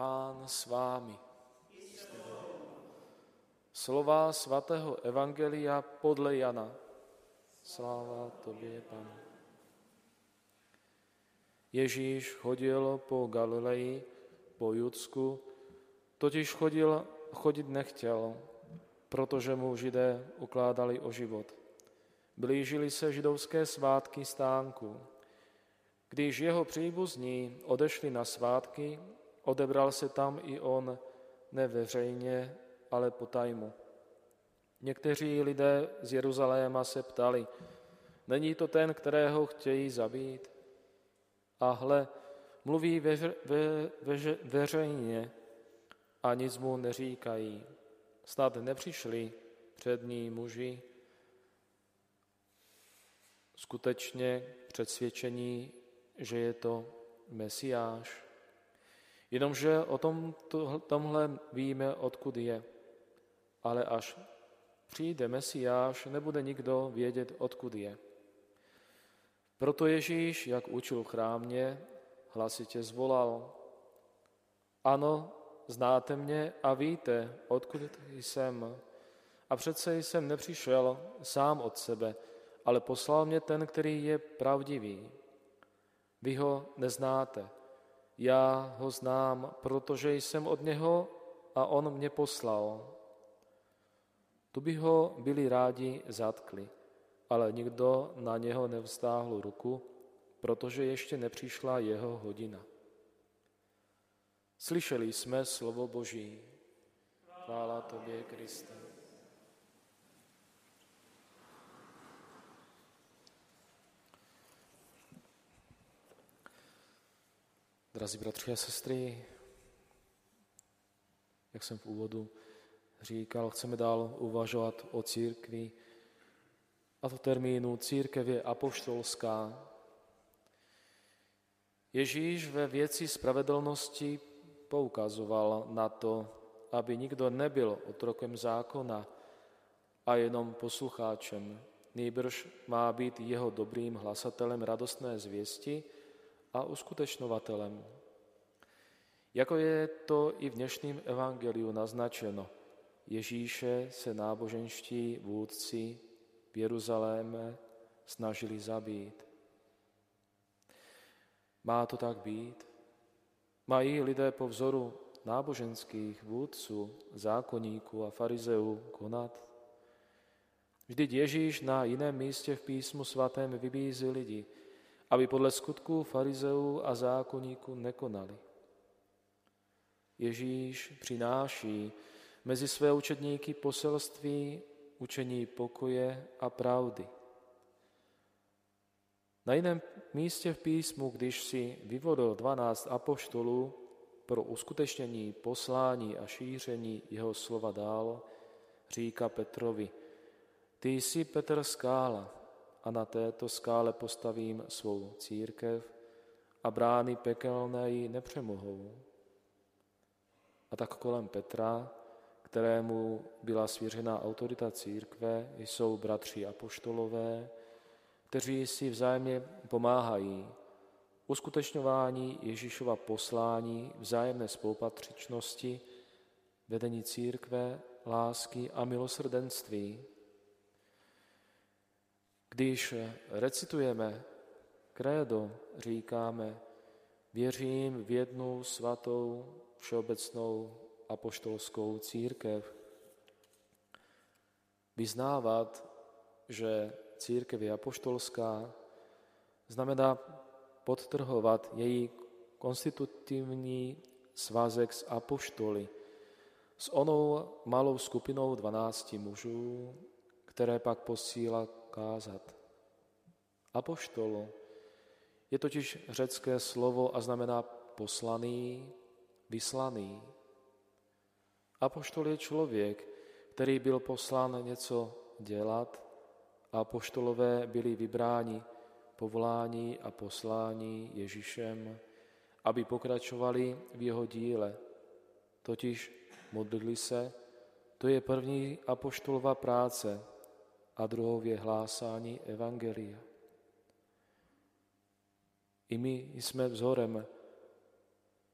Pán s vámi. Slova svatého Evangelia podle Jana. Sláva tobě, Pane. Ježíš chodil po Galileji, po Judsku, totiž chodil, chodit nechtěl, protože mu židé ukládali o život. Blížili se židovské svátky stánku. Když jeho příbuzní odešli na svátky, odebral se tam i on neveřejně, ale potajmu. Někteří lidé z Jeruzaléma se ptali, není to ten, kterého chtějí zabít? A hle, mluví veře, ve, veře, veřejně a nic mu neříkají. Snad nepřišli před ní muži skutečně přesvědčení, že je to Mesiáš. Jenomže o tom, to, tomhle víme, odkud je. Ale až přijde Mesiáš, nebude nikdo vědět, odkud je. Proto Ježíš, jak učil chrámě, hlasitě zvolal. Ano, znáte mě a víte, odkud jsem. A přece jsem nepřišel sám od sebe, ale poslal mě ten, který je pravdivý. Vy ho neznáte. Já ho znám, protože jsem od něho a on mě poslal. Tu by ho byli rádi zatkli, ale nikdo na něho nevstáhl ruku, protože ještě nepřišla jeho hodina. Slyšeli jsme slovo Boží. Chvála tobě, Kriste. Drazí bratři a sestry, jak jsem v úvodu říkal, chceme dál uvažovat o církvi a to termínu církev je apoštolská. Ježíš ve věci spravedlnosti poukazoval na to, aby nikdo nebyl otrokem zákona a jenom poslucháčem. Nýbrž má být jeho dobrým hlasatelem radostné zvěsti a uskutečnovatelem. Jako je to i v dnešním evangeliu naznačeno, Ježíše se náboženští vůdci v Jeruzaléme snažili zabít. Má to tak být? Mají lidé po vzoru náboženských vůdců, zákonníků a farizeů konat? Vždyť Ježíš na jiném místě v písmu svatém vybízí lidi, aby podle skutků farizeů a zákonníků nekonali. Ježíš přináší mezi své učedníky poselství učení pokoje a pravdy. Na jiném místě v písmu, když si vyvodil 12 apoštolů pro uskutečnění poslání a šíření jeho slova dál, říká Petrovi, ty jsi Petr skála a na této skále postavím svou církev a brány pekelné ji nepřemohou. A tak kolem Petra, kterému byla svěřena autorita církve, jsou bratři apoštolové, kteří si vzájemně pomáhají uskutečňování Ježíšova poslání, vzájemné spolupatřičnosti, vedení církve, lásky a milosrdenství. Když recitujeme krédo, říkáme, věřím v jednu svatou, všeobecnou apoštolskou církev. Vyznávat, že církev je apoštolská, znamená podtrhovat její konstitutivní svazek s apoštoly, s onou malou skupinou 12 mužů, které pak posílá kázat. Apoštolo je totiž řecké slovo a znamená poslaný, vyslaný. Apoštol je člověk, který byl poslán něco dělat a apoštolové byli vybráni povolání a poslání Ježíšem, aby pokračovali v jeho díle. Totiž modlili se, to je první apoštolová práce a druhou je hlásání Evangelia. I my jsme vzorem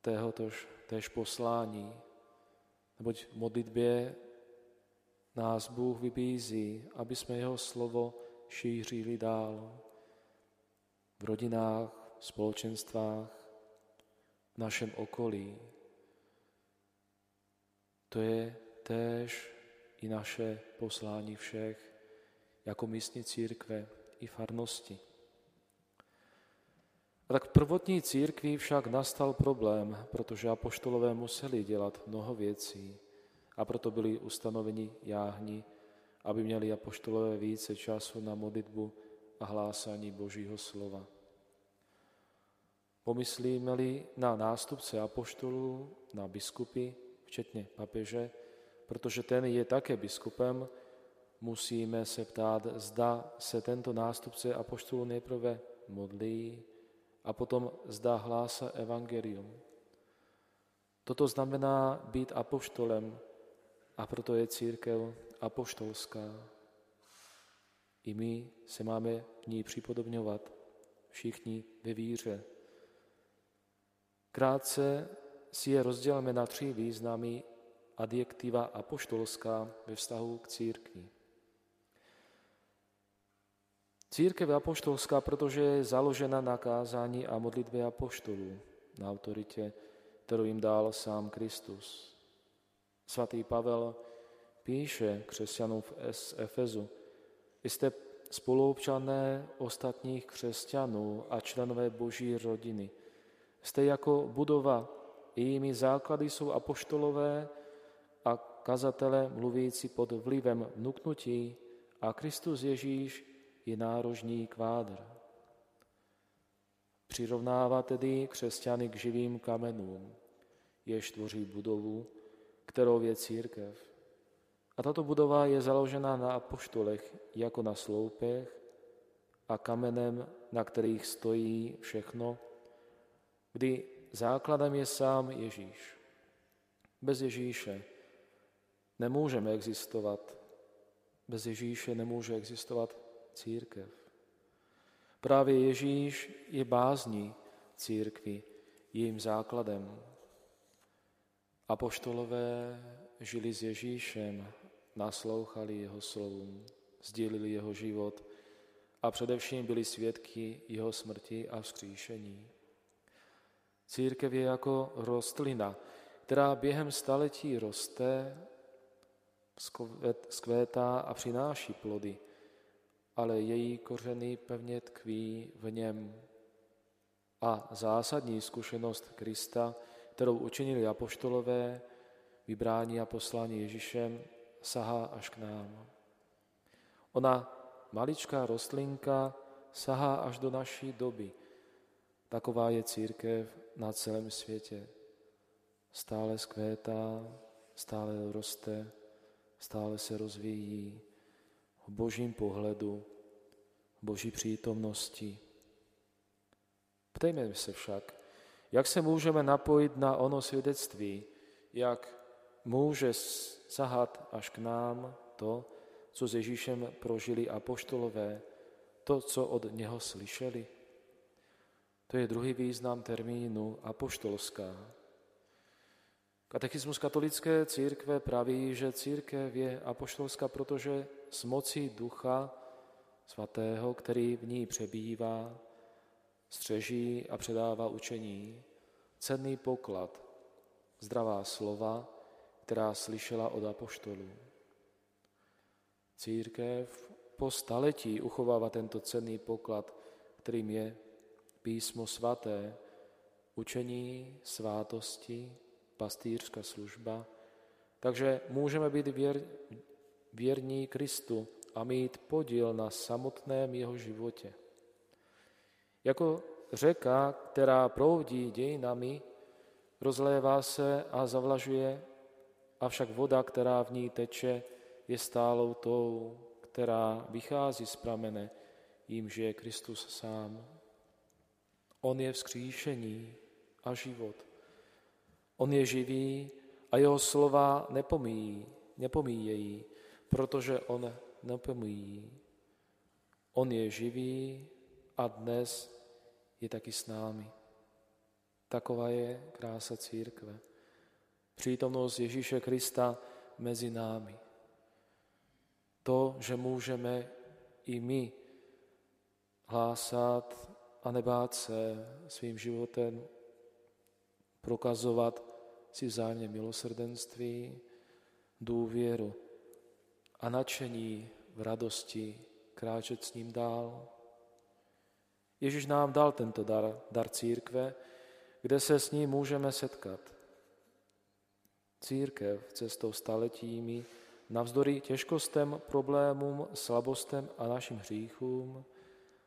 téhož, též poslání. Neboť v modlitbě nás Bůh vybízí, aby jsme jeho slovo šířili dál v rodinách, v společenstvách, v našem okolí. To je též i naše poslání všech, jako místní církve i farnosti. A tak v prvotní církvi však nastal problém, protože apoštolové museli dělat mnoho věcí a proto byli ustanoveni jáhni, aby měli apoštolové více času na modlitbu a hlásání Božího slova. Pomyslíme-li na nástupce apoštolů, na biskupy, včetně papeže, protože ten je také biskupem, musíme se ptát, zda se tento nástupce apoštolů nejprve modlí a potom zda hlásá evangelium. Toto znamená být apoštolem a proto je církev apoštolská. I my se máme v ní připodobňovat, všichni ve víře. Krátce si je rozdělíme na tři významy adjektiva apoštolská ve vztahu k církvi. Církev apoštolská, protože je založena na kázání a modlitbě apoštolů, na autoritě, kterou jim dal sám Kristus. Svatý Pavel píše křesťanům v Efezu, jste spoluobčané ostatních křesťanů a členové boží rodiny. Jste jako budova, jejími základy jsou apoštolové a kazatele mluvící pod vlivem vnuknutí a Kristus Ježíš je nárožní kvádr. Přirovnává tedy křesťany k živým kamenům, jež tvoří budovu, kterou je církev. A tato budova je založena na apoštolech jako na sloupech a kamenem, na kterých stojí všechno, kdy základem je sám Ježíš. Bez Ježíše nemůžeme existovat. Bez Ježíše nemůže existovat církev. Právě Ježíš je bázní církvy, jejím základem. Apoštolové žili s Ježíšem, naslouchali jeho slovům, sdílili jeho život a především byli svědky jeho smrti a vzkříšení. Církev je jako rostlina, která během staletí roste, skvétá a přináší plody ale její kořeny pevně tkví v něm. A zásadní zkušenost Krista, kterou učinili apoštolové, vybrání a poslání Ježíšem, sahá až k nám. Ona, maličká rostlinka, sahá až do naší doby. Taková je církev na celém světě. Stále skvétá, stále roste, stále se rozvíjí v božím pohledu, v boží přítomnosti. Ptejme se však, jak se můžeme napojit na ono svědectví, jak může sahat až k nám to, co s Ježíšem prožili apoštolové, to, co od něho slyšeli. To je druhý význam termínu apoštolská. Katechismus katolické církve praví, že církev je apoštolská, protože s mocí Ducha Svatého, který v ní přebývá, střeží a předává učení, cenný poklad, zdravá slova, která slyšela od apoštolů. Církev po staletí uchovává tento cenný poklad, kterým je písmo svaté, učení, svátosti, pastýřská služba. Takže můžeme být věr, věrní Kristu a mít podíl na samotném jeho životě. Jako řeka, která proudí dějinami, rozlévá se a zavlažuje, avšak voda, která v ní teče, je stálou tou, která vychází z pramene, jímž je Kristus sám. On je vzkříšení a život. On je živý a jeho slova nepomíjí, nepomíjejí, protože on nepomíjí. On je živý a dnes je taky s námi. Taková je krása církve. Přítomnost Ježíše Krista mezi námi. To, že můžeme i my hlásat a nebát se svým životem prokazovat si vzájemně milosrdenství, důvěru a nadšení v radosti kráčet s ním dál. Ježíš nám dal tento dar, dar církve, kde se s ním můžeme setkat. Církev cestou staletími, navzdory těžkostem, problémům, slabostem a našim hříchům,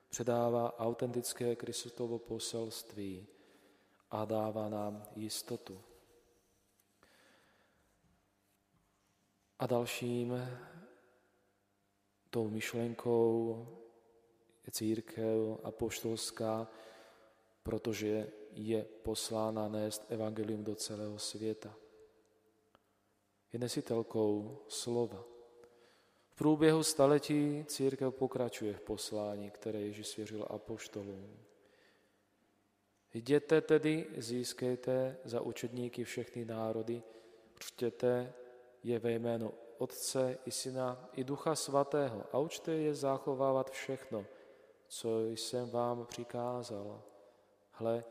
předává autentické Kristovo poselství a dává nám jistotu. A dalším tou myšlenkou je církev apoštolská, protože je poslána nést evangelium do celého světa. Je nesitelkou slova. V průběhu staletí církev pokračuje v poslání, které Ježíš svěřil apoštolům. Jděte tedy, získejte za učedníky všechny národy, křtěte je ve jménu Otce i Syna i Ducha Svatého a učte je zachovávat všechno, co jsem vám přikázal. Hle,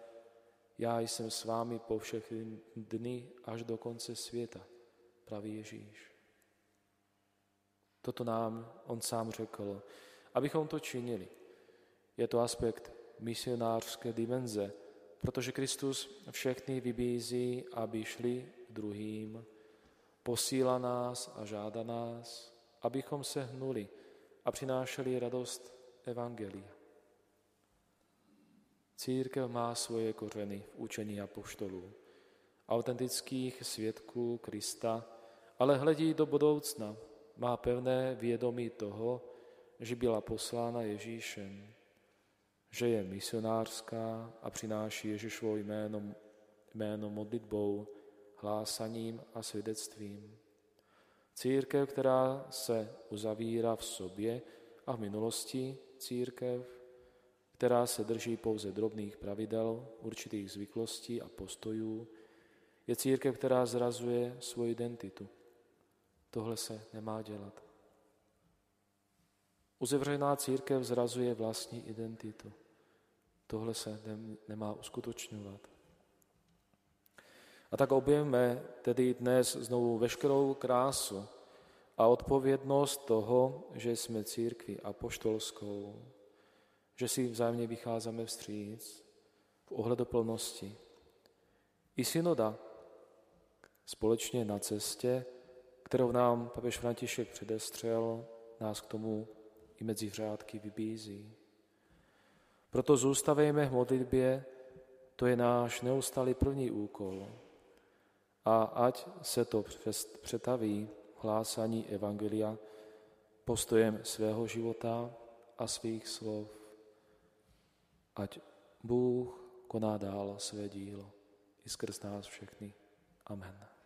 já jsem s vámi po všechny dny až do konce světa, praví Ježíš. Toto nám on sám řekl, abychom to činili. Je to aspekt misionářské dimenze, protože Kristus všechny vybízí, aby šli druhým, posílá nás a žádá nás, abychom se hnuli a přinášeli radost Evangelia. Církev má svoje kořeny v učení apoštolů, autentických svědků Krista, ale hledí do budoucna, má pevné vědomí toho, že byla poslána Ježíšem, že je misionářská a přináší Ježíšovo jméno, jméno modlitbou, hlásaním a svědectvím. Církev, která se uzavírá v sobě a v minulosti církev, která se drží pouze drobných pravidel, určitých zvyklostí a postojů, je církev, která zrazuje svoji identitu. Tohle se nemá dělat. Uzavřená církev zrazuje vlastní identitu. Tohle se nemá uskutečňovat. A tak objevíme tedy dnes znovu veškerou krásu a odpovědnost toho, že jsme církví apoštolskou, že si vzájemně vycházíme vstříc v ohledoplnosti. I synoda společně na cestě, kterou nám papež František předestřel, nás k tomu i mezi řádky vybízí. Proto zůstavejme v modlitbě, to je náš neustálý první úkol. A ať se to přetaví hlásání Evangelia postojem svého života a svých slov. Ať Bůh koná dál své dílo i skrz nás všechny. Amen.